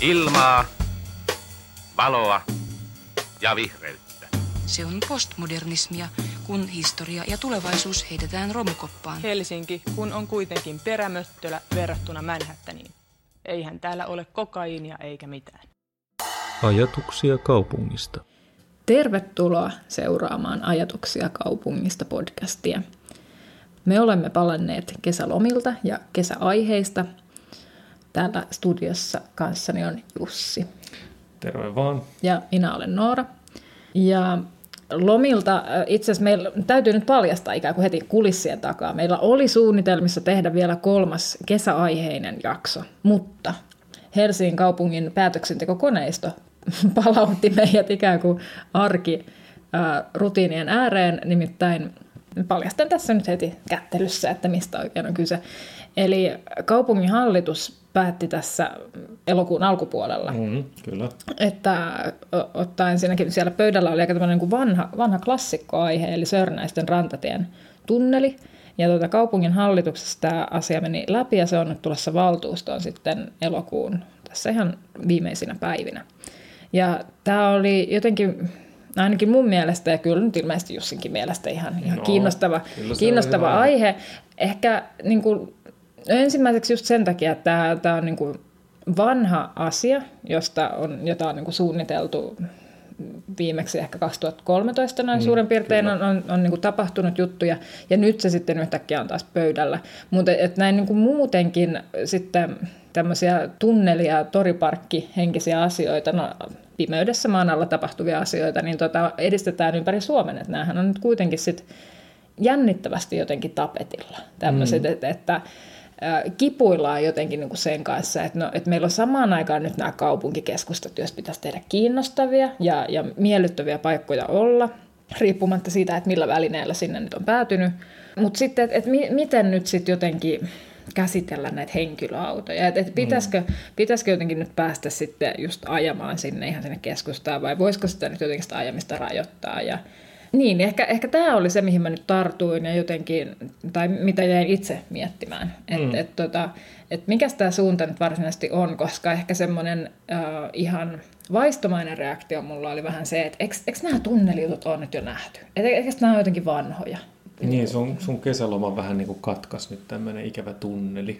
Ilmaa, valoa ja vihreyttä. Se on postmodernismia, kun historia ja tulevaisuus heitetään romukoppaan. Helsinki, kun on kuitenkin perämöttölä verrattuna Manhattaniin. Eihän täällä ole kokaiinia eikä mitään. Ajatuksia kaupungista. Tervetuloa seuraamaan Ajatuksia kaupungista podcastia. Me olemme palanneet kesälomilta ja kesäaiheista. Täällä studiossa kanssani on Jussi. Terve vaan. Ja minä olen Noora. Ja lomilta itse asiassa meillä täytyy nyt paljastaa ikään kuin heti kulissien takaa. Meillä oli suunnitelmissa tehdä vielä kolmas kesäaiheinen jakso, mutta Helsingin kaupungin päätöksentekokoneisto palautti meidät ikään kuin arki rutiinien ääreen, nimittäin paljastan tässä nyt heti kättelyssä, että mistä oikein on kyse. Eli kaupungin hallitus päätti tässä elokuun alkupuolella, Mm, kyllä. että ottaa ensinnäkin siellä pöydällä oli aika niin kuin vanha, vanha klassikkoaihe, eli Sörnäisten rantatien tunneli. Ja tuota, kaupungin hallituksessa tämä asia meni läpi ja se on nyt tulossa valtuustoon sitten elokuun tässä ihan viimeisinä päivinä. Ja tämä oli jotenkin, ainakin mun mielestä ja kyllä nyt ilmeisesti Jussinkin mielestä ihan, ihan No, kiinnostava, kiinnostava oli aihe. Ehkä niin kuin, ensimmäiseksi just sen takia, että tämä, tämä on niin kuin vanha asia, josta on, jota on niin kuin suunniteltu viimeksi ehkä 2013 noin mm, suurin piirtein kyllä. on, on, on niin kuin tapahtunut juttuja, ja nyt se sitten yhtäkkiä on taas pöydällä. Mutta et näin niin kuin muutenkin sitten tämmöisiä tunneli- ja toriparkki-henkisiä asioita, no, pimeydessä maan alla tapahtuvia asioita, niin tota, edistetään ympäri Suomen. Että näähän on nyt kuitenkin sit jännittävästi jotenkin tapetilla. Tämmöiset, mm. että, että kipuillaan jotenkin niin kuin sen kanssa, että, no, että meillä on samaan aikaan nyt nämä kaupunkikeskustat, joissa pitäisi tehdä kiinnostavia ja, ja miellyttäviä paikkoja olla, riippumatta siitä, että millä välineellä sinne nyt on päätynyt. Mutta sitten, että, että mi, miten nyt sitten jotenkin käsitellä näitä henkilöautoja, että, että pitäisikö, pitäisikö jotenkin nyt päästä sitten just ajamaan sinne ihan sinne keskustaan, vai voisiko sitä nyt jotenkin sitä ajamista rajoittaa, ja niin, ehkä, ehkä tämä oli se, mihin mä nyt tartuin ja jotenkin, tai mitä jäin itse miettimään, että mm. et, tota, et mikä tämä suunta nyt varsinaisesti on, koska ehkä semmoinen äh, ihan vaistomainen reaktio mulla oli vähän se, että eikö, nämä tunnelijutut ole nyt jo nähty? Et eikö nämä ole jotenkin vanhoja? Niin, sun, sun kesäloma vähän niin kuin katkas nyt tämmöinen ikävä tunneli.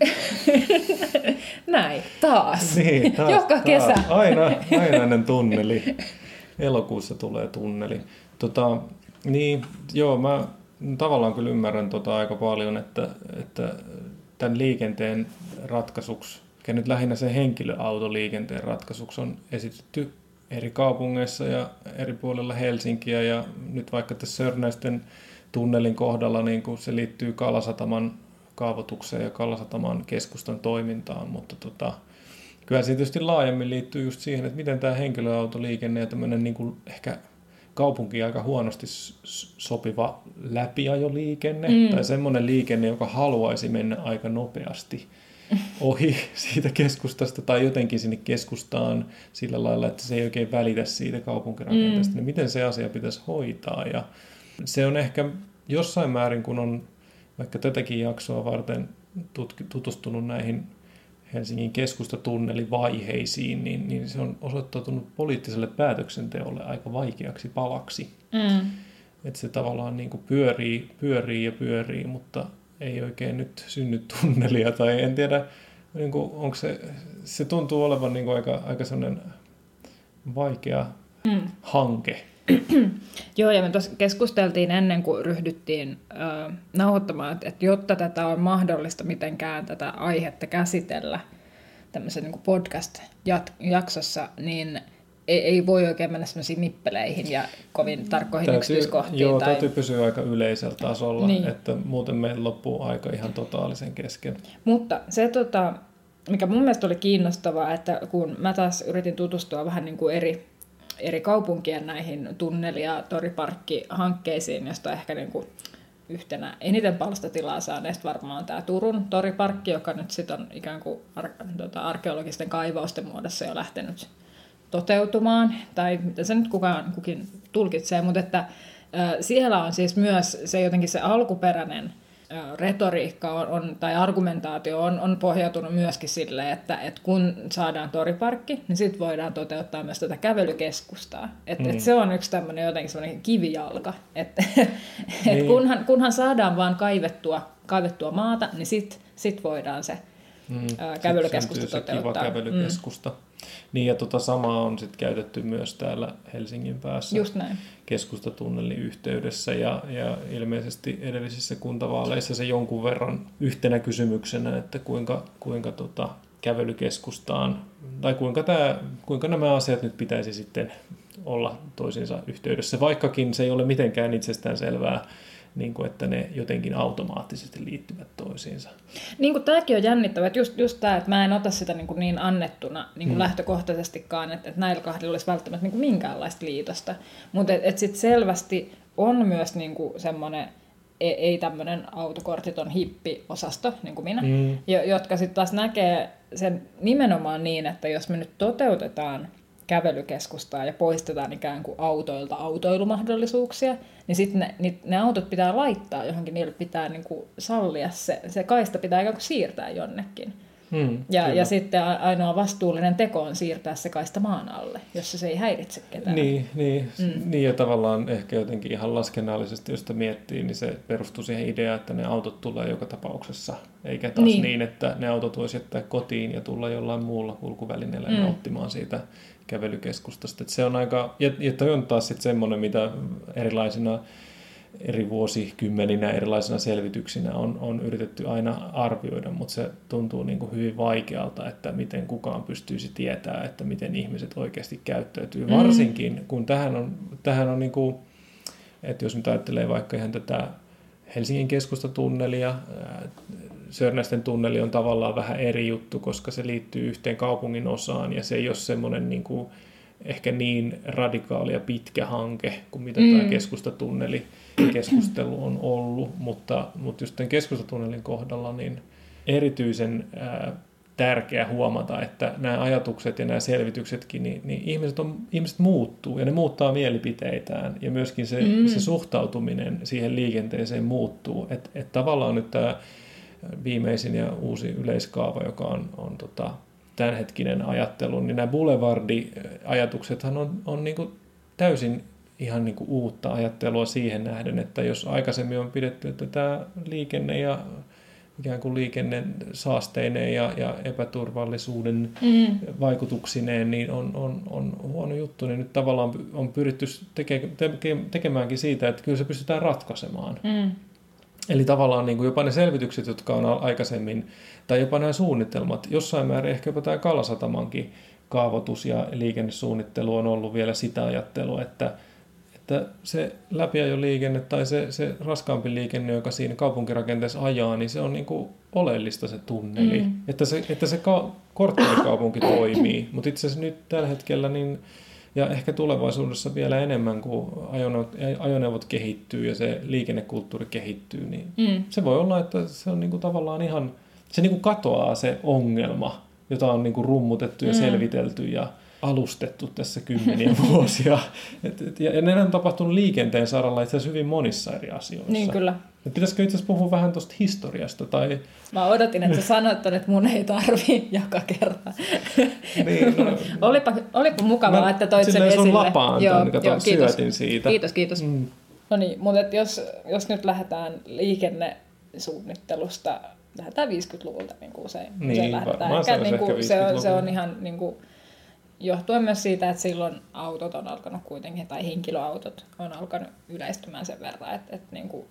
Näin, taas. niin, taas, Joka taas. kesä. Aina, ainainen tunneli. Elokuussa tulee tunneli. Tota, niin, joo, mä tavallaan kyllä ymmärrän tota aika paljon, että, että tämän liikenteen ratkaisuksi, ja nyt lähinnä sen henkilöautoliikenteen ratkaisuksi on esitetty eri kaupungeissa ja eri puolilla Helsinkiä, ja nyt vaikka tässä Sörnäisten tunnelin kohdalla niin kun se liittyy Kalasataman kaavoitukseen ja Kalasataman keskustan toimintaan, mutta tota, kyllä se tietysti laajemmin liittyy just siihen, että miten tämä henkilöautoliikenne ja tämmöinen niin kuin ehkä kaupunkiin aika huonosti sopiva läpiajoliikenne mm. tai semmoinen liikenne, joka haluaisi mennä aika nopeasti ohi siitä keskustasta tai jotenkin sinne keskustaan sillä lailla, että se ei oikein välitä siitä kaupunkirakenteesta, mm. niin miten se asia pitäisi hoitaa. Ja se on ehkä jossain määrin, kun on vaikka tätäkin jaksoa varten tutustunut näihin Helsingin keskustatunnelivaiheisiin, niin, niin se on osoittautunut poliittiselle päätöksenteolle aika vaikeaksi palaksi. Mm. Että se tavallaan niin kuin pyörii, pyörii ja pyörii, mutta ei oikein nyt synny tunnelia, tai en tiedä, niin kuin, onko se, se tuntuu olevan niin kuin aika, aika sellainen vaikea mm. hanke. Joo, ja me tuossa keskusteltiin ennen kuin ryhdyttiin äh, nauhoittamaan, että, että jotta tätä on mahdollista mitenkään tätä aihetta käsitellä tämmöisen niin podcast-jaksossa, niin ei, ei voi oikein mennä semmoisiin nippeleihin ja kovin tarkkoihin täytyy, yksityiskohtiin. Joo, tai... täytyy pysyä aika yleisellä tasolla, niin. että muuten meillä loppuu aika ihan totaalisen kesken. Mutta se, tota, mikä mun mielestä oli kiinnostavaa, että kun mä taas yritin tutustua vähän niin kuin eri eri kaupunkien näihin tunneli- ja toriparkkihankkeisiin, josta ehkä niin kuin yhtenä eniten palstatilaa saaneesta varmaan tämä Turun toriparkki, joka nyt sitten on ikään kuin ar- tota, arkeologisten kaivausten muodossa jo lähtenyt toteutumaan, tai miten se nyt kukaan kukin tulkitsee, mutta että äh, siellä on siis myös se jotenkin se alkuperäinen retoriikka on, on, tai argumentaatio on, on pohjautunut myöskin sille, että, että kun saadaan toriparkki, niin sitten voidaan toteuttaa myös tätä kävelykeskustaa. Et, mm. et se on yksi tämmöinen jotenkin semmoinen kivijalka, että et niin. kunhan, kunhan saadaan vaan kaivettua, kaivettua maata, niin sitten sit voidaan se mm. kävelykeskusta toteuttaa. Kiva kävelykeskusta. Mm. Niin ja tota samaa on sitten käytetty myös täällä Helsingin päässä Just näin. keskustatunnelin yhteydessä ja, ja ilmeisesti edellisissä kuntavaaleissa se jonkun verran yhtenä kysymyksenä, että kuinka, kuinka tota kävelykeskustaan tai kuinka, tämä, kuinka nämä asiat nyt pitäisi sitten olla toisiinsa yhteydessä, vaikkakin se ei ole mitenkään itsestään selvää niin kuin, että ne jotenkin automaattisesti liittyvät toisiinsa. Niin kuin tämäkin on jännittävä, että just, just tämä, että mä en ota sitä niin, kuin niin annettuna niin kuin mm. lähtökohtaisestikaan, että, että näillä kahdilla olisi välttämättä niin kuin minkäänlaista liitosta, mutta että et sitten selvästi on myös niin kuin semmoinen, ei, ei tämmöinen autokortiton hippi-osasto, niin kuin minä, mm. jotka sitten taas näkee sen nimenomaan niin, että jos me nyt toteutetaan kävelykeskustaa ja poistetaan ikään kuin autoilta autoilumahdollisuuksia, niin sitten ne, ne, ne autot pitää laittaa johonkin, niille pitää niin kuin sallia se, se kaista pitää ikään kuin siirtää jonnekin. Hmm, ja, ja sitten ainoa vastuullinen teko on siirtää se kaista maan alle, jossa se ei häiritse ketään. Niin, niin, mm. niin ja tavallaan ehkä jotenkin ihan laskennallisesti, jos sitä miettii, niin se perustuu siihen ideaan, että ne autot tulee joka tapauksessa, eikä taas niin, niin että ne autot voisi jättää kotiin ja tulla jollain muulla kulkuvälineellä mm. nauttimaan siitä kävelykeskustasta. Et se on aika, ja, ja toi on taas sitten semmoinen, mitä erilaisina eri vuosikymmeninä erilaisina selvityksinä on, on yritetty aina arvioida, mutta se tuntuu niin kuin hyvin vaikealta, että miten kukaan pystyisi tietää, että miten ihmiset oikeasti käyttäytyy. Mm. Varsinkin kun tähän on, tähän on niin kuin, että jos nyt ajattelee vaikka ihan tätä Helsingin keskustatunnelia, Sörnäisten tunneli on tavallaan vähän eri juttu, koska se liittyy yhteen kaupungin osaan ja se ei ole semmoinen niin kuin, ehkä niin radikaali ja pitkä hanke kuin mitä mm. tämä keskustatunneli keskustelu on ollut, mutta, mutta just tämän keskustatunnelin kohdalla niin erityisen ää, tärkeää huomata, että nämä ajatukset ja nämä selvityksetkin, niin, niin ihmiset, on, ihmiset muuttuu ja ne muuttaa mielipiteitään ja myöskin se, mm. se suhtautuminen siihen liikenteeseen muuttuu. Että et tavallaan nyt tämä viimeisin ja uusi yleiskaava, joka on, on tota, tämänhetkinen ajattelu, niin nämä boulevardi-ajatuksethan on, on niin kuin täysin ihan niin kuin uutta ajattelua siihen nähden, että jos aikaisemmin on pidetty, että tämä liikenne ja ikään kuin liikenne saasteineen ja, ja epäturvallisuuden mm. vaikutuksineen, niin on, on, on huono juttu, niin nyt tavallaan on pyritty teke, teke, tekemäänkin siitä, että kyllä se pystytään ratkaisemaan. Mm. Eli tavallaan niin kuin jopa ne selvitykset, jotka on aikaisemmin, tai jopa nämä suunnitelmat, jossain määrin ehkä jopa tämä Kalasatamankin kaavoitus ja liikennesuunnittelu on ollut vielä sitä ajattelua, että, että se läpiajoliikenne tai se, se raskaampi liikenne, joka siinä kaupunkirakenteessa ajaa, niin se on niin kuin oleellista se tunneli, mm. että se, että se ka- korttelikaupunki toimii, mutta itse asiassa nyt tällä hetkellä niin ja ehkä tulevaisuudessa vielä enemmän, kun ajoneuvot, ajoneuvot kehittyy ja se liikennekulttuuri kehittyy, niin mm. se voi olla, että se on niinku tavallaan ihan, se niinku katoaa se ongelma, jota on niinku rummutettu ja mm. selvitelty ja alustettu tässä kymmeniä vuosia. Et, et, ja, ja ne on tapahtunut liikenteen saralla itse asiassa hyvin monissa eri asioissa. Niin kyllä. Et pitäisikö itse asiassa puhua vähän tuosta historiasta? Tai... Mä odotin, että sä sanoit, että mun ei tarvi joka kerta. Niin, no, olipa, olipa mukavaa, mä, että toit sen esille. sun lapaan joo, tämän, joo, kiitos. syötin siitä. Kiitos, kiitos. Mm. No niin, mutta jos, jos nyt lähdetään liikennesuunnittelusta, lähdetään 50-luvulta niin kuin usein, niin, usein lähdetään. Ehkä, niin kuin, se, on, se on ihan niin kuin, johtuen myös siitä, että silloin autot on alkanut kuitenkin, tai henkilöautot on alkanut yleistymään sen verran, että, että niin kuin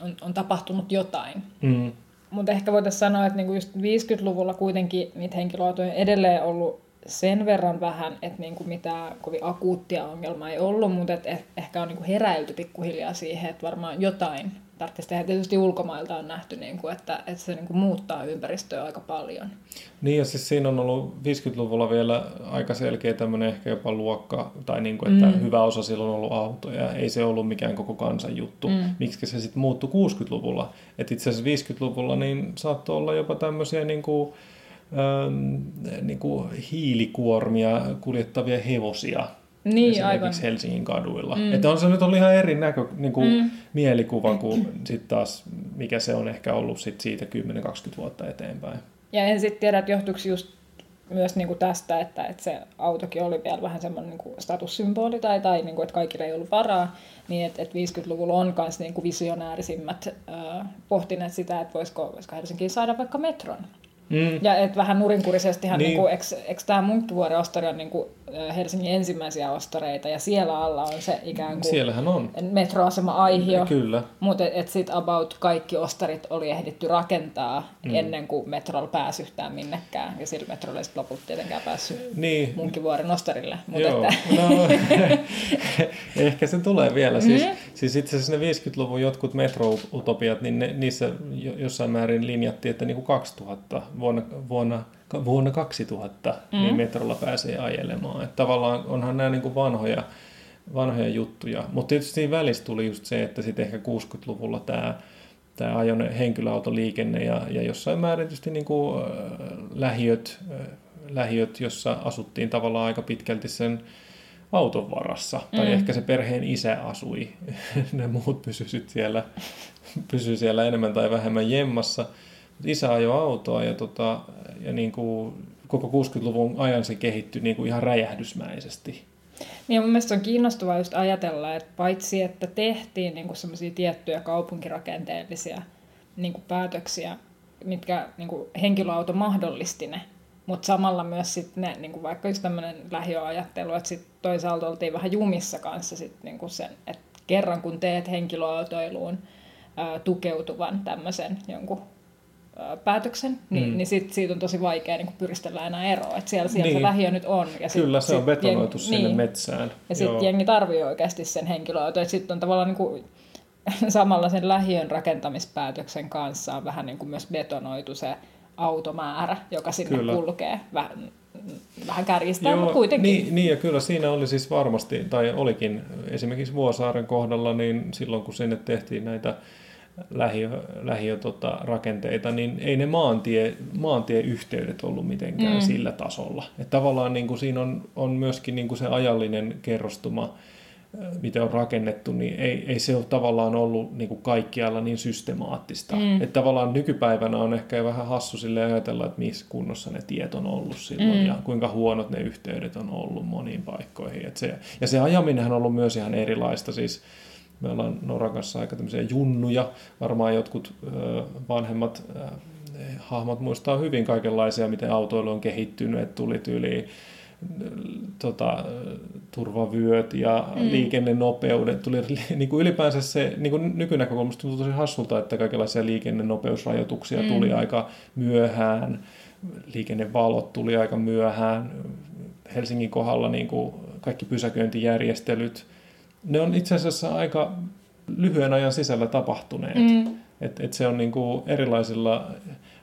on, on tapahtunut jotain. Mm. Mutta ehkä voitaisiin sanoa, että niinku just 50-luvulla kuitenkin niitä henkilöautoja on edelleen ollut sen verran vähän, että niinku mitään kovin akuuttia ongelmaa ei ollut, mutta et ehkä on niinku heräilty pikkuhiljaa siihen, että varmaan jotain tarvitsisi tehdä. Tietysti ulkomailta on nähty, niin kuin, että, että se niin kuin muuttaa ympäristöä aika paljon. Niin ja siis siinä on ollut 50-luvulla vielä aika selkeä tämmöinen ehkä jopa luokka, tai niin kuin, että mm. hyvä osa silloin on ollut autoja. Ei se ollut mikään koko kansan juttu. Mm. Miksi se sitten muuttui 60-luvulla? Että itse asiassa 50-luvulla niin saattoi olla jopa tämmöisiä niin kuin, ähm, niin kuin hiilikuormia kuljettavia hevosia Niin, esimerkiksi aivan. Helsingin kaduilla. Mm. Että on se nyt ollut ihan eri näkö, niin kuin mm. mielikuva kuin sitten taas, mikä se on ehkä ollut sit siitä 10-20 vuotta eteenpäin. Ja en sitten tiedä, että johtuuko just myös niin kuin tästä, että, että se autokin oli vielä vähän semmoinen niin kuin statussymboli tai, tai niin kuin, että kaikilla ei ollut varaa, niin että, että 50-luvulla on myös niin kuin visionäärisimmät äh, pohtineet sitä, että voisiko, voisiko Helsinkiin saada vaikka metron. Mm. Ja et vähän nurinkurisestihan, niin. niin eikö, eikö tämä Munkkivuoren ostori on niin kuin Helsingin ensimmäisiä ostoreita, ja siellä alla on se ikään kuin Siellähän on. metroasema Aihio. Kyllä. Mutta et, et sitten about kaikki ostarit oli ehditty rakentaa mm. ennen kuin metrolla pääsi yhtään minnekään, ja sillä metrolla ei lopulta tietenkään päässyt niin. Munkkivuoren ostarille. Mut Joo, että... no, ehkä se tulee vielä. Siis, mm. siis itse asiassa ne 50-luvun jotkut metro-utopiat, niin ne, niissä jossain määrin linjattiin, että niin kuin 2000 vuonna, vuonna, vuonna 2000 niin mm. niin metrolla pääsee ajelemaan. Että tavallaan onhan nämä niin kuin vanhoja, vanhoja juttuja. Mutta tietysti siinä välissä tuli just se, että sitten ehkä 60-luvulla tämä tämä ajone, henkilöautoliikenne ja, ja jossain määrin tietysti niin kuin, äh, lähiöt, äh, lähiöt, jossa asuttiin tavallaan aika pitkälti sen auton varassa. Mm. Tai ehkä se perheen isä asui. ne muut pysyivät siellä, pysy siellä enemmän tai vähemmän jemmassa isä ajoi autoa ja, tota, ja niin kuin koko 60-luvun ajan se kehittyi niin kuin ihan räjähdysmäisesti. Niin mun mielestä on kiinnostavaa just ajatella, että paitsi että tehtiin niin semmoisia tiettyjä kaupunkirakenteellisia niin kuin päätöksiä, mitkä niin kuin henkilöauto mahdollisti ne, mutta samalla myös sit ne, niin kuin vaikka just tämmöinen lähiöajattelu, että sit toisaalta oltiin vähän jumissa kanssa sit niin kuin sen, että kerran kun teet henkilöautoiluun ää, tukeutuvan tämmöisen jonkun päätöksen, niin, mm. niin sit, siitä on tosi vaikea niin pyristellä enää eroa. Että siellä, siellä niin. se lähiö nyt on. Ja sit, Kyllä, se sit on betonoitu jengi, sinne niin. metsään. Ja sitten jengi tarvii oikeasti sen henkilöauto. Sitten on tavallaan niin kuin, samalla sen lähiön rakentamispäätöksen kanssa on vähän niin kuin myös betonoitu se automäärä, joka sinne kyllä. kulkee. Vähän, vähän kärjistää, Joo, mutta kuitenkin. Niin, niin, ja kyllä siinä oli siis varmasti, tai olikin esimerkiksi Vuosaaren kohdalla, niin silloin kun sinne tehtiin näitä lähiö, lähiö tota, rakenteita, niin ei ne maantie, maantieyhteydet ollut mitenkään mm. sillä tasolla. Et tavallaan niin kuin siinä on, on myöskin niin kuin se ajallinen kerrostuma, miten on rakennettu, niin ei, ei se ole tavallaan ollut niin kuin kaikkialla niin systemaattista. Mm. Että tavallaan nykypäivänä on ehkä vähän hassu sille ajatella, että missä kunnossa ne tiet on ollut silloin mm. ja kuinka huonot ne yhteydet on ollut moniin paikkoihin. Et se, ja se ajaminenhan on ollut myös ihan erilaista. Siis me ollaan Noran kanssa aika tämmöisiä junnuja. Varmaan jotkut vanhemmat hahmot muistaa hyvin kaikenlaisia, miten autoilu on kehittynyt, että tuli tyyli tota, turvavyöt ja mm. liikennenopeudet. Tuli niin kuin ylipäänsä se niin kuin nykynäkökulmasta tuntuu tosi hassulta, että kaikenlaisia liikennenopeusrajoituksia mm. tuli aika myöhään. Liikennevalot tuli aika myöhään. Helsingin kohdalla niin kuin kaikki pysäköintijärjestelyt ne on itse asiassa aika lyhyen ajan sisällä tapahtuneet. Mm. Et, et se on niin kuin erilaisilla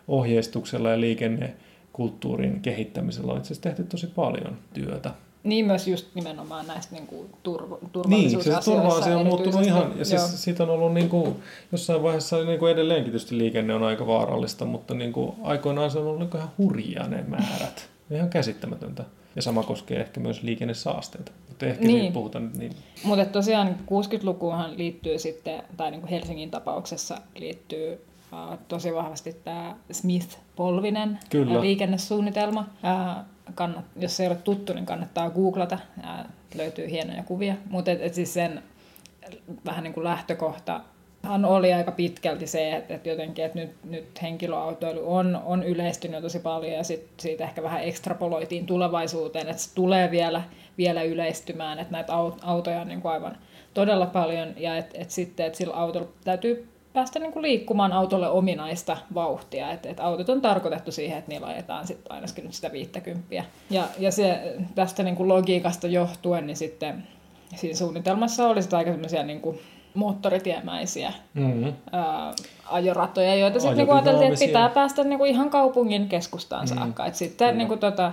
ohjeistuksella ja liikennekulttuurin kehittämisellä on itse asiassa tehty tosi paljon työtä. Niin myös just nimenomaan näistä niin kuin turv- turvallisuusasioissa. Niin, se turva on muuttunut ihan, ja siis siitä on ollut niin kuin, jossain vaiheessa niin kuin edelleenkin tietysti liikenne on aika vaarallista, mutta niin kuin, aikoinaan se on ollut niin ihan hurjaa ne määrät. Ihan käsittämätöntä. Ja sama koskee ehkä myös liikennesaasteita. Mutta ehkä niin. siitä puhutaan niin. Mutta tosiaan 60-lukuunhan liittyy sitten, tai niin kuin Helsingin tapauksessa liittyy uh, tosi vahvasti tämä Smith-polvinen Kyllä. liikennesuunnitelma. Uh, kannat, jos ei ole tuttu, niin kannattaa googlata. Uh, löytyy hienoja kuvia. Mutta et, et siis sen vähän niin kuin lähtökohta hän oli aika pitkälti se, että, että jotenkin että nyt, nyt henkilöautoilu on, on yleistynyt tosi paljon ja sit, siitä ehkä vähän ekstrapoloitiin tulevaisuuteen, että se tulee vielä, vielä yleistymään, että näitä autoja on niin kuin aivan todella paljon ja että, että sitten että sillä autolla täytyy päästä niin kuin liikkumaan autolle ominaista vauhtia. Että, että autot on tarkoitettu siihen, että niillä ajetaan sitten ainakin nyt sitä 50. Ja, ja se, tästä niin kuin logiikasta johtuen, niin sitten siinä suunnitelmassa oli sitä aika sellaisia niin kuin moottoritiemäisiä mm-hmm. ää, ajoratoja, joita sitten niinku ajateltiin, että pitää päästä niinku ihan kaupungin keskustaan mm-hmm. saakka. Et sitten mm-hmm. niinku tota,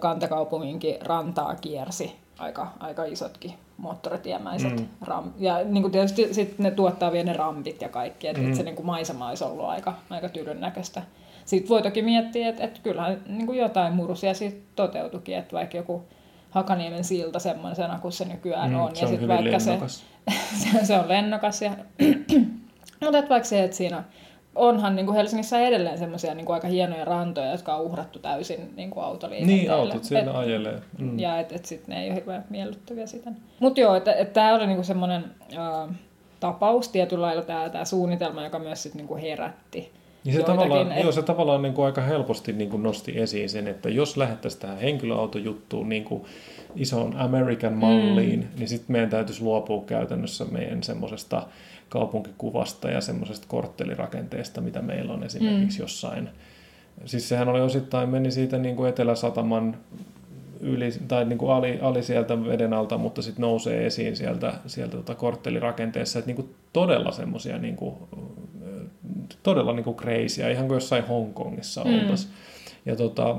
kantakaupunginkin rantaa kiersi aika, aika isotkin moottoritiemäiset. Mm. Ram- ja niin kuin tietysti sit ne tuottaa vielä ne rampit ja kaikki, että mm. et se niin kuin maisema olisi ollut aika, aika tyylyn näköistä. Sitten voi toki miettiä, että, että kyllähän niin kuin jotain murusia siitä toteutuikin, että vaikka joku Hakaniemen silta semmoisena kuin se nykyään Mm, on. se on sit hyvin vaikka lennokas. Se, se, on lennokas. Ja, mutta et vaikka se, että siinä onhan niin kuin Helsingissä edelleen semmoisia niin aika hienoja rantoja, jotka on uhrattu täysin niin kuin autoliikenteelle. Niin, autot siellä Et- ajelee. Mm. ja että et sitten ne ei ole hirveän miellyttäviä sitä. Mutta joo, että et tämä oli niinku semmoinen tapaus tietyllä lailla tämä suunnitelma, joka myös sit niinku herätti Niin se tavallaan, et- joo, se tavallaan niin kuin aika helposti niin kuin nosti esiin sen, että jos lähdettäisiin tähän henkilöautojuttuun niin kuin isoon American malliin, mm. niin sitten meidän täytyisi luopua käytännössä meidän semmoisesta kaupunkikuvasta ja semmoisesta korttelirakenteesta, mitä meillä on esimerkiksi mm. jossain. Siis sehän oli osittain, meni siitä niin kuin Etelä-Sataman yli, tai niin kuin ali, ali sieltä veden alta, mutta sitten nousee esiin sieltä, sieltä tota korttelirakenteessa, että niin kuin todella semmoisia niin kuin, todella niin kuin crazyä, ihan kuin jossain Hongkongissa Mm. oltaisiin. Ja tota,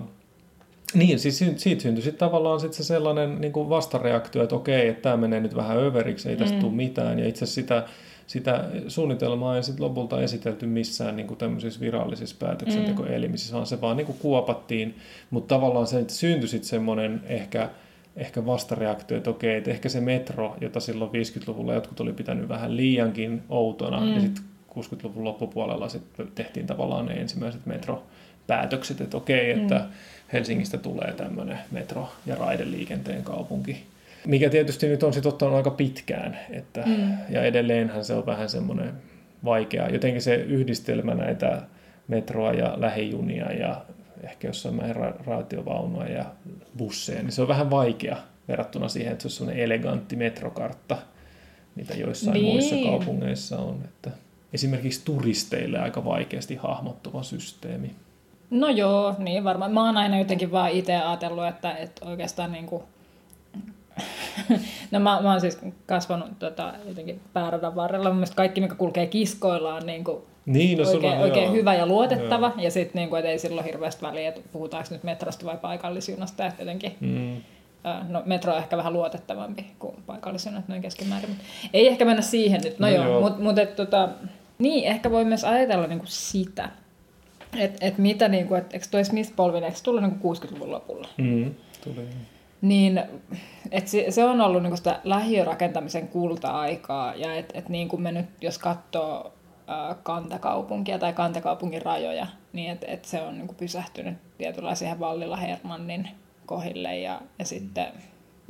niin, siis si- siitä syntyi sitten tavallaan sit se sellainen niin kuin vastareaktio, että okei, että tämä menee nyt vähän överiksi, ei tästä mm. tule mitään. Ja itse asiassa sitä, sitä suunnitelmaa ei sitten lopulta esitelty missään niin kuin tämmöisissä virallisissa päätöksentekoelimissä, vaan se vaan niin kuin kuopattiin. Mutta tavallaan se syntyi sitten semmoinen ehkä, ehkä vastareaktio, että okei, että ehkä se metro, jota silloin 50-luvulla jotkut oli pitänyt vähän liiankin outona, mm. niin sitten 60-luvun loppupuolella sitten tehtiin tavallaan ne ensimmäiset metropäätökset, että okei, että mm. Helsingistä tulee tämmöinen metro- ja raideliikenteen kaupunki. Mikä tietysti nyt on sitten ottanut aika pitkään, että, mm. ja edelleenhän se on vähän semmoinen vaikea. Jotenkin se yhdistelmä näitä metroa ja lähijunia ja ehkä jossain määrin ra- raatiovaunuja ja busseja, niin se on vähän vaikea verrattuna siihen, että se on semmoinen elegantti metrokartta, mitä joissain Niin. muissa kaupungeissa on. Että esimerkiksi turisteille aika vaikeasti hahmottuva systeemi. No joo, niin varmaan. Mä oon aina jotenkin vaan itse ajatellut, että, että oikeastaan niin kuin... No mä, mä oon siis kasvanut tota, jotenkin pääradan varrella. Mun mielestä kaikki, mikä kulkee kiskoilla, on niin kuin Niin, no oikein, on, oikein joo. hyvä ja luotettava. Ja sitten niin kuin, ei silloin hirveästi väliä, että puhutaanko nyt metrosta vai paikallisjunasta. Että jotenkin, Mm. no metro on ehkä vähän luotettavampi kuin paikallisjunat noin keskimäärin. Mutta ei ehkä mennä siihen nyt. No, No joo, joo. mutta mut, tota, niin ehkä voi myös ajatella niin kuin sitä. Että et mitä, niin kuin, että eikö toi Smith Polvin, eikö se tullut niin kuin 60-luvun lopulla? Mm. Tuli. Niin, et se, se on ollut niinku sitä lähiörakentamisen kulta-aikaa, ja että et niin kuin me nyt, jos katsoo ää, kantakaupunkia tai kantakaupungin rajoja, niin että et se on niinku pysähtynyt tietyllä siihen Vallilla Hermannin kohille, ja, ja sitten,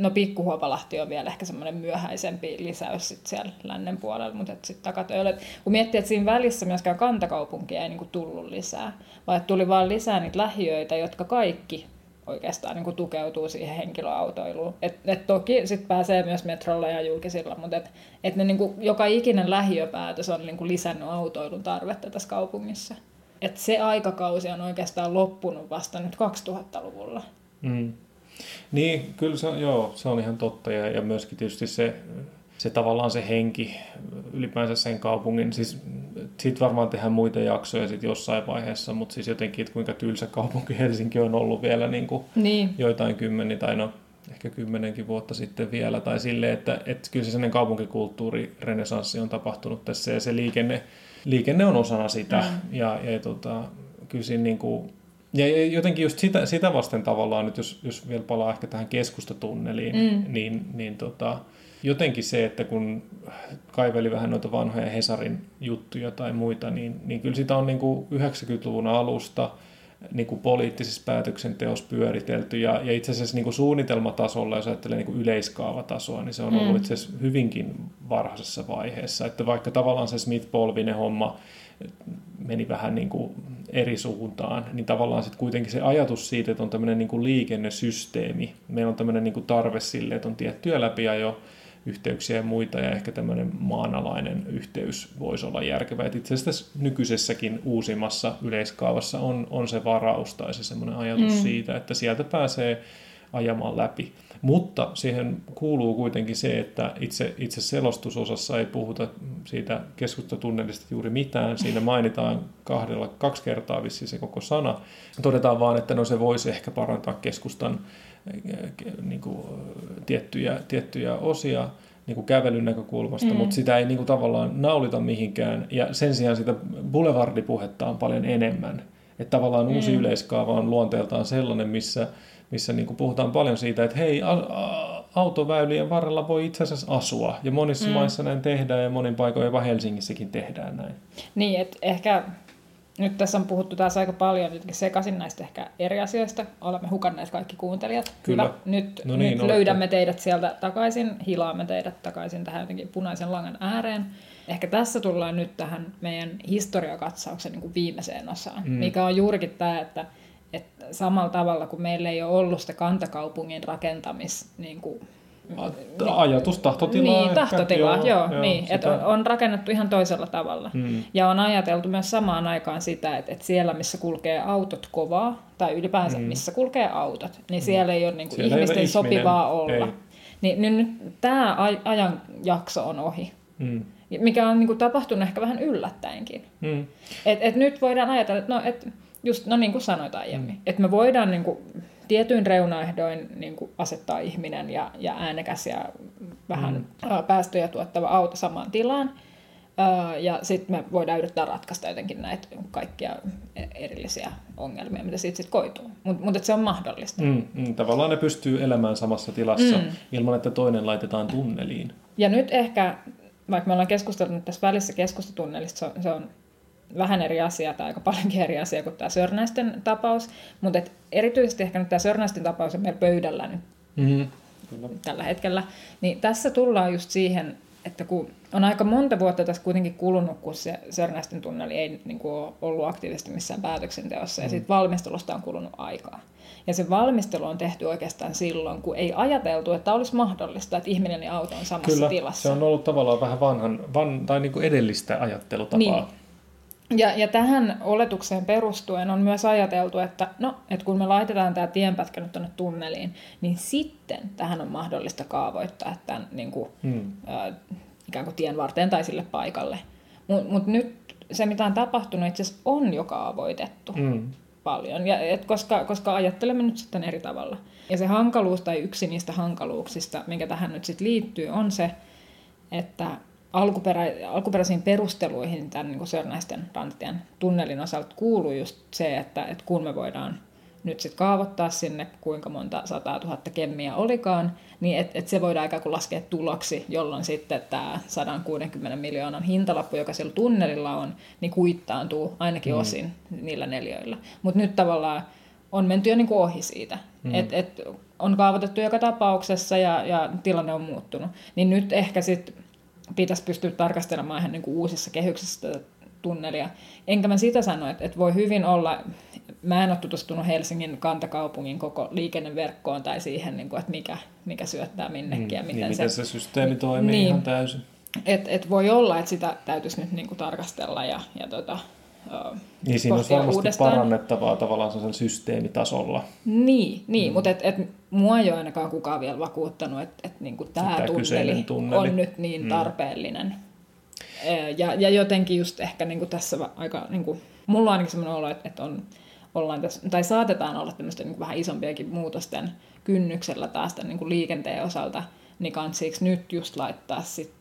no Pikkuhuopalahti on vielä ehkä semmoinen myöhäisempi lisäys sit siellä lännen puolella, mutta sitten takatöille, kun miettii, että siinä välissä myöskään kantakaupunkia ei niinku tullut lisää, vaan tuli vaan lisää niitä lähiöitä, jotka kaikki oikeastaan niin tukeutuu siihen henkilöautoiluun. Et, et toki sit pääsee myös metrolla ja julkisilla, mutta et, et ne niin joka ikinen lähiöpäätös on niin kuin lisännyt autoilun tarvetta tässä kaupungissa. Et se aikakausi on oikeastaan loppunut vasta nyt 2000-luvulla. Mm. Niin, kyllä se, joo, se on ihan totta. Ja, ja myöskin tietysti se, se tavallaan se henki ylipäänsä sen kaupungin, siis siitä varmaan tehdään muita jaksoja sit jossain vaiheessa, mutta siis jotenkin, että kuinka tylsä kaupunki Helsinki on ollut vielä niin kuin Niin. joitain kymmeni tai no ehkä kymmenenkin vuotta sitten vielä, tai silleen, että, että kyllä se sellainen kaupunkikulttuuri renesanssi on tapahtunut tässä, ja se liikenne, liikenne on osana sitä, mm. ja, ja tota, kyllä siinä niin kuin, ja jotenkin just sitä, sitä vasten tavallaan, nyt jos, jos vielä palaa ehkä tähän keskustatunneliin, mm. niin, niin tota, jotenkin se, että kun kaiveli vähän noita vanhoja Hesarin juttuja tai muita, niin, niin kyllä sitä on niin kuin 90-luvun alusta niin kuin poliittisessa päätöksenteossa pyöritelty. Ja, ja itse asiassa niin kuin suunnitelmatasolla, jos ajattelee niin kuin yleiskaavatasoa, niin se on ollut itse asiassa hyvinkin varhaisessa vaiheessa, että vaikka tavallaan se Smith-Polvinen homma meni vähän niin kuin eri suuntaan, niin tavallaan sitten kuitenkin se ajatus siitä, että on tämmöinen niin kuin liikennesysteemi, meillä on tämmöinen niin kuin tarve sille, että on tiettyjä läpiajo, yhteyksiä ja muita, ja ehkä tämmöinen maanalainen yhteys voisi olla järkevä. Et itse asiassa tässä nykyisessäkin uusimmassa yleiskaavassa on, on se varaus tai se semmoinen ajatus mm. siitä, että sieltä pääsee ajamaan läpi. Mutta siihen kuuluu kuitenkin se, että itse, itse selostusosassa ei puhuta siitä keskustatunnelista juuri mitään. Siinä mainitaan kahdella, kaksi kertaa vissiin se koko sana. Todetaan vaan, että no se voisi ehkä parantaa keskustan niin kuin, tiettyjä, tiettyjä osia niin kuin kävelyn näkökulmasta, mm. mutta sitä ei niin kuin, tavallaan naulita mihinkään. Ja sen sijaan sitä boulevardipuhetta on paljon enemmän. Että tavallaan uusi mm. yleiskaava on luonteeltaan sellainen, missä missä niin kuin puhutaan paljon siitä, että hei, a, a, autoväylien varrella voi itse asiassa asua. Ja monissa mm. maissa näin tehdään ja monin paikoin jopa Helsingissäkin tehdään näin. Niin, että ehkä nyt tässä on puhuttu taas aika paljon jotenkin sekaisin näistä ehkä eri asioista. Olemme hukanneet kaikki kuuntelijat. Kyllä. Hyvä. Nyt, No niin, nyt olette. löydämme teidät sieltä takaisin, hilaamme teidät takaisin tähän jotenkin punaisen langan ääreen. Ehkä tässä tullaan nyt tähän meidän historiakatsauksen niin kuin viimeiseen osaan, mm. mikä on juurikin tämä, että, että samalla tavalla kuin meillä ei ole ollut sitä kantakaupungin rakentamis niin kuin, A- Ajatus, tahtotilaa. niin, ehkä. tahtotilaa, joo, joo, joo niin, sitä- että on, on rakennettu ihan toisella tavalla. Mm. Ja on ajateltu myös samaan aikaan sitä, että, että siellä, missä kulkee autot kovaa, tai ylipäänsä mm. missä kulkee autot, niin siellä ei ole niin kuin Siellä ei ole ihmisten ihminen, sopivaa olla. ei. Niin, niin nyt tämä ajanjakso on ohi, Mm. mikä on niin kuin tapahtunut ehkä vähän yllättäenkin. Mm. Et, et nyt voidaan ajatella, että no, et just, no niin kuin sanoit aiemmin, mm. että me voidaan niin kuin, tietyin reunaehdoin niin kuin asettaa ihminen ja, ja äänekäs ja vähän mm. päästöjä tuottava auto samaan tilaan. Ja sitten me voidaan yrittää ratkaista jotenkin näitä kaikkia erillisiä ongelmia, mitä siitä sitten koituu. Mutta mut, se on mahdollista. Mm, mm, tavallaan ne pystyy elämään samassa tilassa mm. ilman, että toinen laitetaan tunneliin. Ja nyt ehkä, vaikka me ollaan keskusteltu nyt tässä välissä keskustatunnelista, se on, se on vähän eri asia tai aika paljonkin eri asia kuin tämä Sörnäisten tapaus, mutta et erityisesti ehkä nyt tämä Sörnäisten tapaus on meillä pöydällä nyt Mm. tällä hetkellä, niin tässä tullaan just siihen, että kun on aika monta vuotta tässä kuitenkin kulunut, kun se Sörnäisten tunneli ei niin kuin, ole ollut aktiivisesti missään päätöksenteossa, ja siitä valmistelusta on kulunut aikaa. Ja se valmistelu on tehty oikeastaan silloin, kun ei ajateltu, että olisi mahdollista, että ihminen ja auto on samassa Kyllä, tilassa. se on ollut tavallaan vähän vanhan, van, tai niin kuin edellistä ajattelutapaa. Niin. Ja, ja tähän oletukseen perustuen on myös ajateltu, että, no, että kun me laitetaan tämä tienpätkä nyt tuonne tunneliin, niin sitten tähän on mahdollista kaavoittaa tämän niin kuin, Hmm. ää, ikään kuin tien varteen tai sille paikalle. Mutta mut nyt se, mitä on tapahtunut, itse asiassa on jo kaavoitettu Mm. paljon, ja, et koska, koska ajattelemme nyt sitten eri tavalla. Ja se hankaluus tai yksi niistä hankaluuksista, mikä tähän nyt sitten liittyy, on se, että alkuperä, alkuperäisiin perusteluihin tämän niin Sörnäisten rantatien tunnelin osalta kuuluu just se, että, että kun me voidaan nyt sitten kaavoittaa sinne, kuinka monta sataa tuhatta kemmiä olikaan, niin että et se voidaan ikään kuin laskea tuloksi, jolloin sitten tämä 160 miljoonan hintalappu, joka siellä tunnelilla on, niin kuittaantuu ainakin osin niillä neljöillä. Mutta nyt tavallaan on menty jo niin kuin ohi siitä. Mm. Et, et on kaavoitettu joka tapauksessa ja, ja tilanne on muuttunut. Niin nyt ehkä sitten pitäisi pystyä tarkastelemaan ihan niin kuin uusissa kehyksissä tätä tunnelia. Enkä mä sitä sano, että, että voi hyvin olla, mä en ole tutustunut Helsingin kantakaupungin koko liikenneverkkoon tai siihen, niin kuin, että mikä, mikä syöttää minnekin ja Mm. miten, niin, se, miten se systeemi toimii Niin. ihan täysin. Et, et voi olla, että sitä täytyisi nyt niin kuin tarkastella ja, ja tota, Niin siinä pohtia varmasti uudestaan. parannettavaa tavallaan sellaisella systeemitasolla. Niin, niin mm. mutta et, et, mua ei ole ainakaan kukaan vielä vakuuttanut, että et, niinku tämä Tämä kyseinen tunneli, tunneli. on nyt niin tarpeellinen. Mm. Ja, ja jotenkin just ehkä niinku tässä va- aika, niinku, mulla on ainakin sellainen olo, että, että on, ollaan tässä, tai saatetaan olla tämmöisten niinku vähän isompiakin muutosten kynnyksellä taas tämän niinku liikenteen osalta, niin kansiiksi nyt just laittaa sit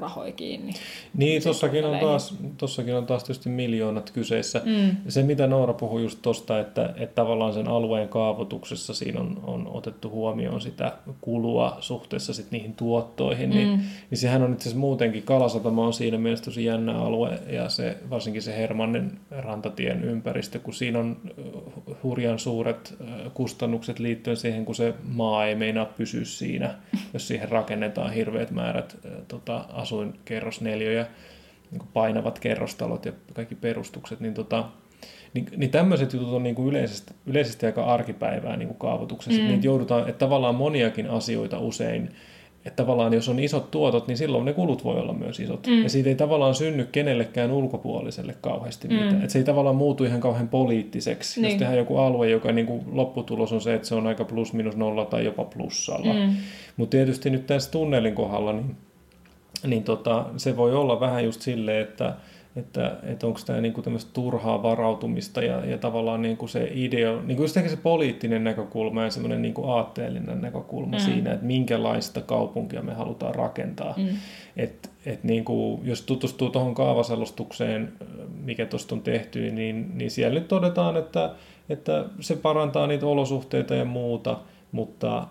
rahoja kiinni. Niin, tossakin on, taas, tossakin on taas tietysti miljoonat kyseessä. Mm. Se, mitä Noora puhui just tuosta, että, että tavallaan sen alueen kaavoituksessa siinä on, on otettu huomioon sitä kulua suhteessa sit niihin tuottoihin, mm. niin, niin sehän on itse asiassa muutenkin, Kalasatama on siinä mielessä tosi jännä alue, ja se, varsinkin se Hermannen rantatien ympäristö, kun siinä on ö, hurjan suuret ö, kustannukset liittyen siihen, kun se maa ei meinaa pysyä siinä, jos siihen rakennetaan hirveät määrät ö, tota, asuinkerrosneliöjä, niin kuin painavat kerrostalot ja kaikki perustukset, niin, tota, niin, niin tämmöiset jutut on niin kuin yleisesti, yleisesti aika arkipäivää niin kuin kaavoituksessa. Mm. Niitä joudutaan, että tavallaan moniakin asioita usein, että tavallaan jos on isot tuotot, niin silloin ne kulut voi olla myös isot. Mm. Ja siitä ei tavallaan synny kenellekään ulkopuoliselle kauheasti mm. mitään. Että se ei tavallaan muutu ihan kauhean poliittiseksi. Niin. Jos tehdään joku alue, joka niin kuin lopputulos on se, että se on aika plus minus nolla tai jopa plussalla. Mm. Mutta tietysti nyt tässä tunnelin kohdalla, niin niin tota, se voi olla vähän just silleen, että, että, että onko tämä niinku tämmöistä turhaa varautumista ja, ja tavallaan niinku se idea, niinku just ehkä se poliittinen näkökulma ja semmoinen niinku aatteellinen näkökulma mm. siinä, että minkälaista kaupunkia me halutaan rakentaa. Mm. Et, et niinku, jos tutustuu tuohon kaavaselostukseen, mikä tuosta on tehty, niin, niin siellä nyt todetaan, että että se parantaa niitä olosuhteita ja muuta, mutta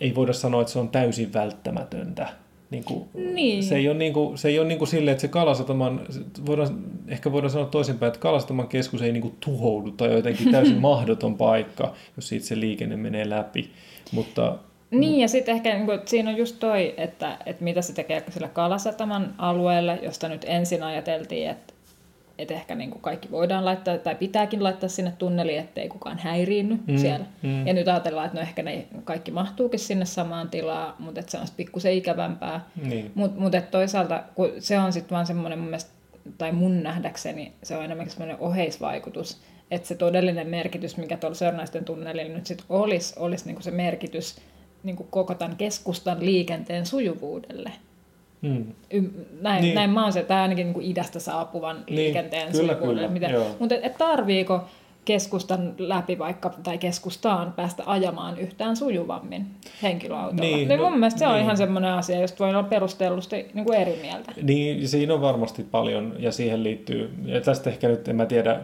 ei voida sanoa, että se on täysin välttämätöntä. Niin kuin, Niin. Se ei ole, niin kuin, se ei ole niin kuin silleen, että se kalasataman, voidaan, ehkä voidaan sanoa toisinpäin, että kalasataman keskus ei niin kuin tuhoudu tai jotenkin täysin mahdoton paikka, jos siitä se liikenne menee läpi. Mutta Niin, ja sitten ehkä niin kuin, siinä on just toi, että, että mitä se tekee sillä Kalasataman alueelle, josta nyt ensin ajateltiin, että, että ehkä niin kuin kaikki voidaan laittaa, tai pitääkin laittaa sinne tunneliin, ettei kukaan häiriinny mm, siellä. mm. Ja nyt ajatellaan, että no ehkä ne kaikki mahtuukin sinne samaan tilaan, mutta että se on pikkusen ikävämpää. niin, Mutta mut toisaalta, kun se on sitten vaan semmoinen mun mielestä, tai mun nähdäkseni, se on enemmänkin semmoinen oheisvaikutus, että se todellinen merkitys, mikä tuolla Sörnäisten tunnelilla nyt sitten olisi, olisi niinku se merkitys niinku koko tämän keskustan liikenteen sujuvuudelle. Mm, Ym, näin, Niin. niin. näin mä oon se, tai ainakin niinku idästä saapuvan Niin, liikenteen kyllä, kyllä, joo. mutta et, et tarviiko keskustan läpi vaikka, tai keskustaan päästä ajamaan yhtään sujuvammin henkilöautolla. Niin, Niin, no, mun mielestä se on niin. ihan semmoinen asia, josta voi olla perustellusti niin kuin eri mieltä. Niin, siinä on varmasti paljon ja siihen liittyy, ja tästä ehkä nyt en mä tiedä,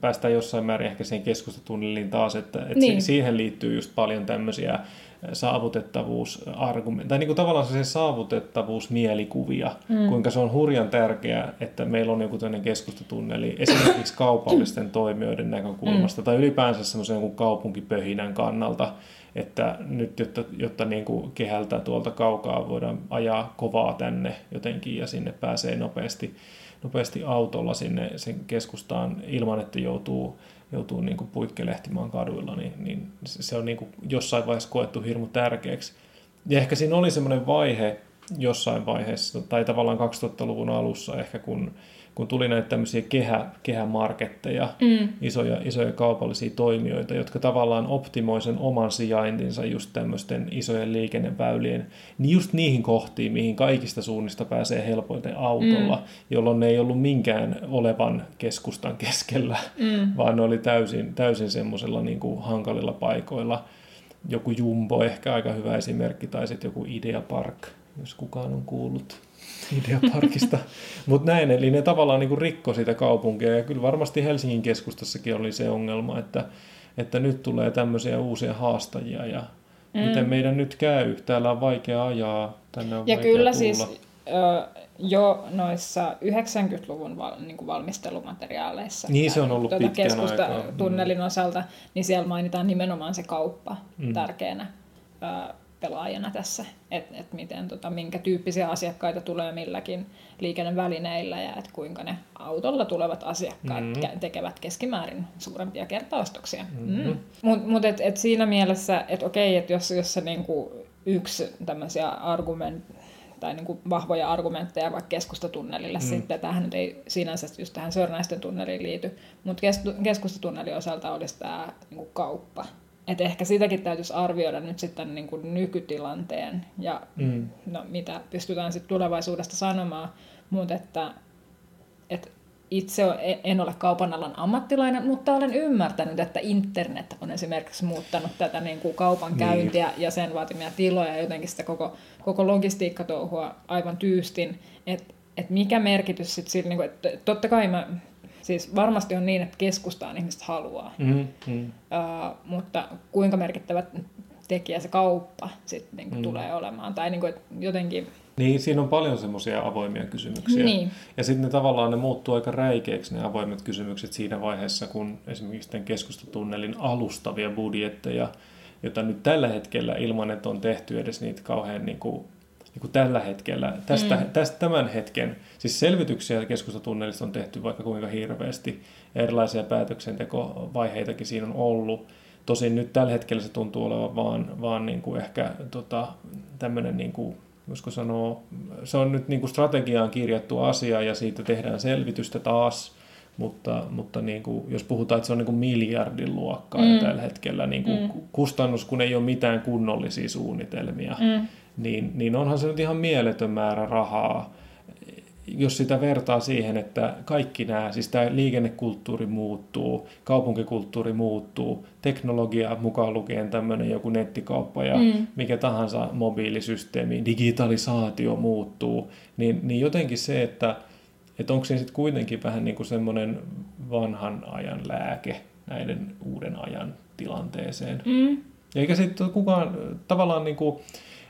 päästään jossain määrin ehkä siihen keskustatunneliin taas, että, että Niin. si- siihen liittyy just paljon tämmöisiä saavutettavuusargumentteja, tai niin kuin tavallaan se saavutettavuusmielikuvia, mm. kuinka se on hurjan tärkeää, että meillä on joku tämmöinen keskustatunneli esimerkiksi kaupallisten toimijoiden näkökulmasta, mm. tai ylipäänsä semmoisen jonkun kaupunkipöhinän kannalta, että nyt jotta, jotta niin kuin kehältä tuolta kaukaa voidaan ajaa kovaa tänne jotenkin ja sinne pääsee nopeasti, nopeasti autolla sinne sen keskustaan ilman, että joutuu, joutuu niin kuin puikkelehtimaan kaduilla, niin, niin se on niin kuin jossain vaiheessa koettu hirmu tärkeäksi. Ja ehkä siinä oli semmoinen vaihe jossain vaiheessa, tai tavallaan 2000-luvun alussa ehkä, kun, kun tuli näitä tämmöisiä kehä, kehämarketteja, mm. isoja, isoja kaupallisia toimijoita, jotka tavallaan optimoi sen oman sijaintinsa just tämmöisten isojen liikenneväylien, niin just niihin kohtiin, mihin kaikista suunnista pääsee helpoiten autolla, mm. jolloin ne ei ollut minkään olevan keskustan keskellä, mm. vaan ne oli täysin, täysin semmoisella niin kuin hankalilla paikoilla. Joku Jumbo ehkä aika hyvä esimerkki, tai sitten joku Idea Park, jos kukaan on kuullut Ideaparkista. Mutta näin, eli ne tavallaan niinku rikko sitä kaupunkia, ja kyllä varmasti Helsingin keskustassakin oli se ongelma, että, että nyt tulee tämmöisiä uusia haastajia, ja mm. miten meidän nyt käy, täällä on vaikea ajaa, tänne on Ja vaikea kyllä tulla. siis ö, jo noissa 90-luvun val, niin valmistelumateriaaleissa. Niin, se on ollut tuota pitkän keskusta aikaa. Mm. tunnelin osalta, niin siellä mainitaan nimenomaan se kauppa mm. tärkeänä ö, pelaajana tässä, että et miten, tota, minkä tyyppisiä asiakkaita tulee milläkin liikennevälineillä ja että kuinka ne autolla tulevat asiakkaat Mm. mm. tekevät keskimäärin suurempia kertaostoksia. Mm. Mm. Mutta mut et, et siinä mielessä, että okei, että jos, jos se niinku yksi tämmöisiä argument, tai niin kuin vahvoja argumentteja vaikka keskustatunnelille mm. sitten. Tämähän nyt ei sinänsä just tähän Sörnäisten tunneliin liity, mutta keskustatunnelin osalta olisi tämä niin kuin kauppa. Et ehkä sitäkin täytyisi arvioida nyt sitten niin kuin nykytilanteen ja mm. no, mitä pystytään sitten tulevaisuudesta sanomaan, mutta että, että itse en ole kaupan alan ammattilainen, mutta olen ymmärtänyt, että internet on esimerkiksi muuttanut tätä niin kuin kaupan käyntiä niin. ja sen vaatimia tiloja ja jotenkin sitä koko, koko logistiikkatouhua aivan tyystin, että et mikä merkitys sitten sillä, niin kuin, että totta kai mä, siis varmasti on niin, että keskustaan ihmiset haluaa, mm, mm. Uh, mutta kuinka merkittävä tekijä se kauppa sitten niin mm. tulee olemaan, tai niin kuin, jotenkin niin, siinä on paljon semmoisia avoimia kysymyksiä. Niin. Ja sitten ne tavallaan ne muuttuu aika räikeiksi ne avoimet kysymykset siinä vaiheessa, kun esimerkiksi tämän keskustatunnelin alustavia budjetteja, jota nyt tällä hetkellä ilman, että on tehty edes niitä kauhean niin kuin, niin kuin tällä hetkellä, tästä, mm. tästä tämän hetken, siis selvityksiä keskustatunnelista on tehty vaikka kuinka hirveästi, erilaisia päätöksentekovaiheitakin siinä on ollut. Tosin nyt tällä hetkellä se tuntuu olevan vaan, vaan niin kuin ehkä tota, tämmöinen niin kuin voisiko sanoa, se on nyt niin kuin strategiaan kirjattu asia ja siitä tehdään selvitystä taas, mutta, mutta niin kuin, jos puhutaan, että se on niin kuin miljardin luokkaa mm. tällä hetkellä niin kuin mm. kustannus, kun ei ole mitään kunnollisia suunnitelmia, mm. Niin, niin onhan se nyt ihan mieletön määrä rahaa, jos sitä vertaa siihen, että kaikki nämä, siis tämä liikennekulttuuri muuttuu, kaupunkikulttuuri muuttuu, teknologia mukaan lukien tämmöinen joku nettikauppa ja mm. mikä tahansa mobiilisysteemi, digitalisaatio muuttuu, niin, niin jotenkin se, että, että onko se sitten kuitenkin vähän niin kuin semmoinen vanhan ajan lääke, näiden uuden ajan tilanteeseen. Mm. Eikä sitten kukaan tavallaan niin kuin,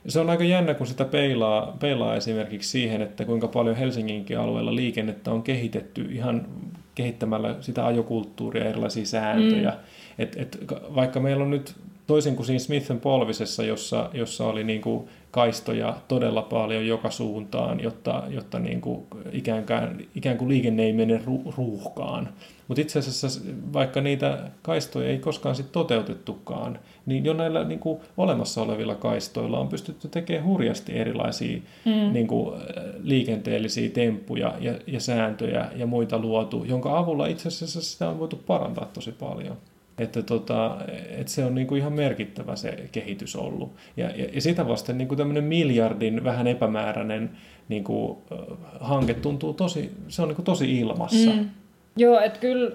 se on aika jännä, kun sitä peilaa, peilaa esimerkiksi siihen, että kuinka paljon Helsinginkin alueella liikennettä on kehitetty ihan kehittämällä sitä ajokulttuuria ja erilaisia sääntöjä. Mm. Et, et, vaikka meillä on nyt toisin kuin siinä Smithen polvisessa, jossa, jossa oli niin kuin kaistoja todella paljon joka suuntaan, jotta, jotta niin kuin ikään, kuin, ikään kuin liikenne ei mene ruuhkaan. Mutta itse asiassa vaikka niitä kaistoja ei koskaan sit toteutettukaan, niin jo näillä niin kuin olemassa olevilla kaistoilla on pystytty tekemään hurjasti erilaisia mm. niin kuin, liikenteellisiä temppuja ja, ja sääntöjä ja muita luotu, jonka avulla itse asiassa sitä on voitu parantaa tosi paljon. Että, tota, että se on niin kuin ihan merkittävä se kehitys ollut. Ja, ja, ja sitä vasten niin kuin tämmöinen miljardin vähän epämääräinen niin kuin, hanke tuntuu tosi, se on niin kuin tosi ilmassa. Mm. Joo, että kyllä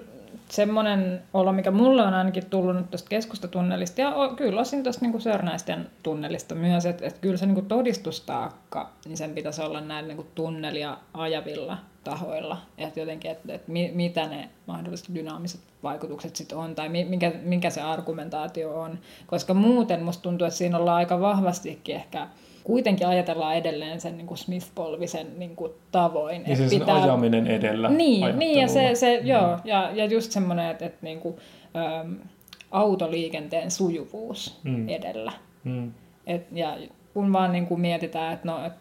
semmoinen olo, mikä mulle on ainakin tullut nyt tuosta keskustatunnelista, ja kyllä osin tuosta niinku Sörnäisten tunnelista myös, että, että kyllä se niinku todistustaakka, niin sen pitäisi olla näillä niinku tunnelia ajavilla tahoilla, että jotenkin, että, että mitä ne mahdollisesti dynaamiset vaikutukset sitten on, tai mikä, mikä se argumentaatio on, koska muuten musta tuntuu, että siinä ollaan aika vahvastikin ehkä kuitenkin ajatellaan edelleen sen niin kuin Smith-polvisen niin kuin tavoin. Niin se pitää... ajaminen edellä. Niin, niin ja, se, se, mm. joo, ja, ja just semmoinen, että, että niin kuin, äm, autoliikenteen sujuvuus mm. edellä. Mm. Et, ja kun vaan niin kuin mietitään, että no, et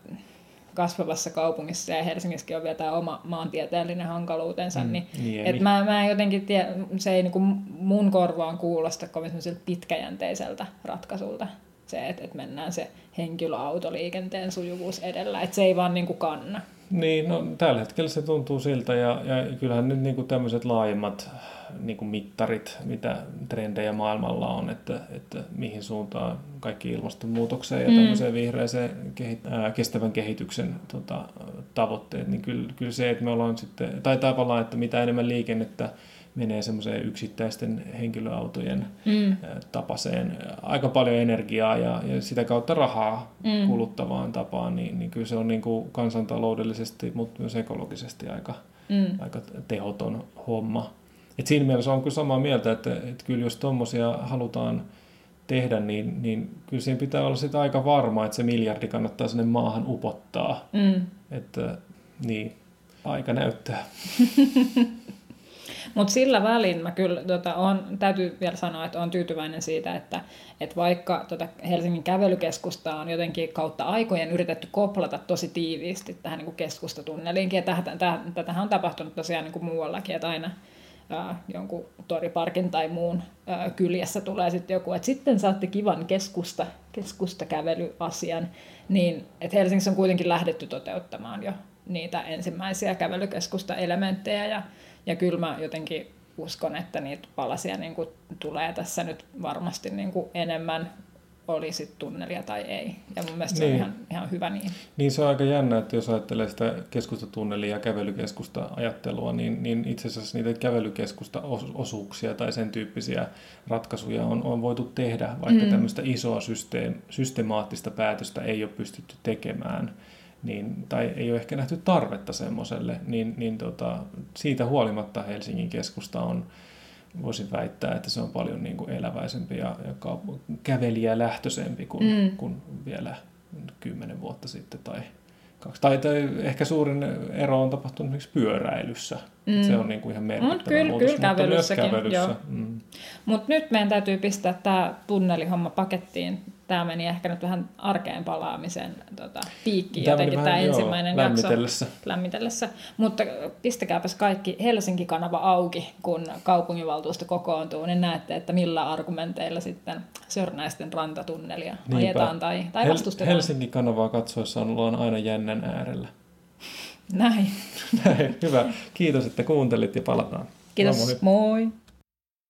kasvavassa kaupungissa ja Helsingissäkin on vielä tämä oma maantieteellinen hankaluutensa, mm, niin, niin et mä, mä jotenkin tie, se ei niin kuin mun korvaan kuulosta kovin pitkäjänteiseltä ratkaisulta se, että, että mennään se henkilöautoliikenteen sujuvuus edellä, että se ei vaan niin kuin kanna. Niin, no tällä hetkellä se tuntuu siltä ja, ja kyllähän nyt niin kuin tämmöiset laajemmat niin kuin mittarit, mitä trendejä maailmalla on, että, että mihin suuntaan kaikki ilmastonmuutokseen ja mm. tämmöiseen vihreäseen kehit- ää, kestävän kehityksen tota, tavoitteet, niin kyllä, kyllä se, että me ollaan sitten, tai tavallaan, että mitä enemmän liikennettä menee semmoiseen yksittäisten henkilöautojen mm. tapaseen aika paljon energiaa ja, ja sitä kautta rahaa mm. kuluttavaan tapaan, niin, niin kyllä se on niin kuin kansantaloudellisesti, mutta myös ekologisesti aika, mm. aika tehoton homma. Et siinä mielessä on kyllä samaa mieltä, että, että kyllä jos tuommoisia halutaan tehdä, niin, niin kyllä siinä pitää olla sitä aika varma, että se miljardi kannattaa sinne maahan upottaa. Mm. Että niin, aika näyttää. Mutta sillä välin mä kyllä tota, on, täytyy vielä sanoa, että olen tyytyväinen siitä, että, että vaikka tota Helsingin kävelykeskusta on jotenkin kautta aikojen yritetty koplata tosi tiiviisti tähän niin kuin keskustatunneliinkin, ja tähän, tätähän on tapahtunut tosiaan niin kuin muuallakin, että aina jonkun toriparkin tai muun kyljessä tulee sitten joku, että sitten saatte kivan keskusta, keskustakävelyasian, niin että Helsingissä on kuitenkin lähdetty toteuttamaan jo niitä ensimmäisiä kävelykeskusta elementtejä ja ja kyllä mä jotenkin uskon, että niitä palasia niin kuin tulee tässä nyt varmasti niin kuin enemmän olisi tunnelia tai ei. Ja mun mielestä niin. se on niin. ihan, ihan hyvä niin. Niin se on aika jännä, että jos ajattelee sitä keskustatunnelia ja kävelykeskusta ajattelua, niin, niin itse asiassa niitä kävelykeskusta osuuksia tai sen tyyppisiä ratkaisuja on, on voitu tehdä, vaikka mm. tämmöistä isoa systeem, systemaattista päätöstä ei ole pystytty tekemään niin, tai ei ole ehkä nähty tarvetta semmoiselle, niin, niin tota, siitä huolimatta Helsingin keskusta on, voisin väittää, että se on paljon niin kuin eläväisempi ja, ja kävelijälähtöisempi kuin, mm. kuin vielä kymmenen vuotta sitten tai kaksi. Tai, tai ehkä suurin ero on tapahtunut esimerkiksi pyöräilyssä. Mm. Se on niin kuin ihan merkittävä Mut kyllä, muutos, kyllä mutta myös kävelyssä. Mm. Mutta nyt meidän täytyy pistää tämä tunnelihomma pakettiin tämä meni ehkä nyt vähän arkeen palaamisen tota, piikkiin tämä jotenkin tämä ensimmäinen joo, lämmitellessä. jakso lämmitellessä. Mutta pistäkääpäs kaikki Helsinki-kanava auki, kun kaupunginvaltuusto kokoontuu, niin näette, että millä argumenteilla sitten Sörnäisten rantatunnelia Niinpä. ajetaan tai, tai vastustetaan. Hel- Helsinki-kanavaa katsoessa ollaan aina jännän äärellä. Näin. Näin, hyvä. Kiitos, että kuuntelit ja palataan. Kiitos, moi. moi.